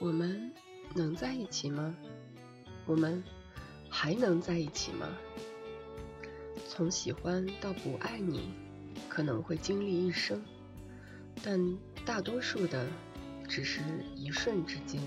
我们能在一起吗？我们还能在一起吗？从喜欢到不爱你可能会经历一生但大多数的只是一瞬之间。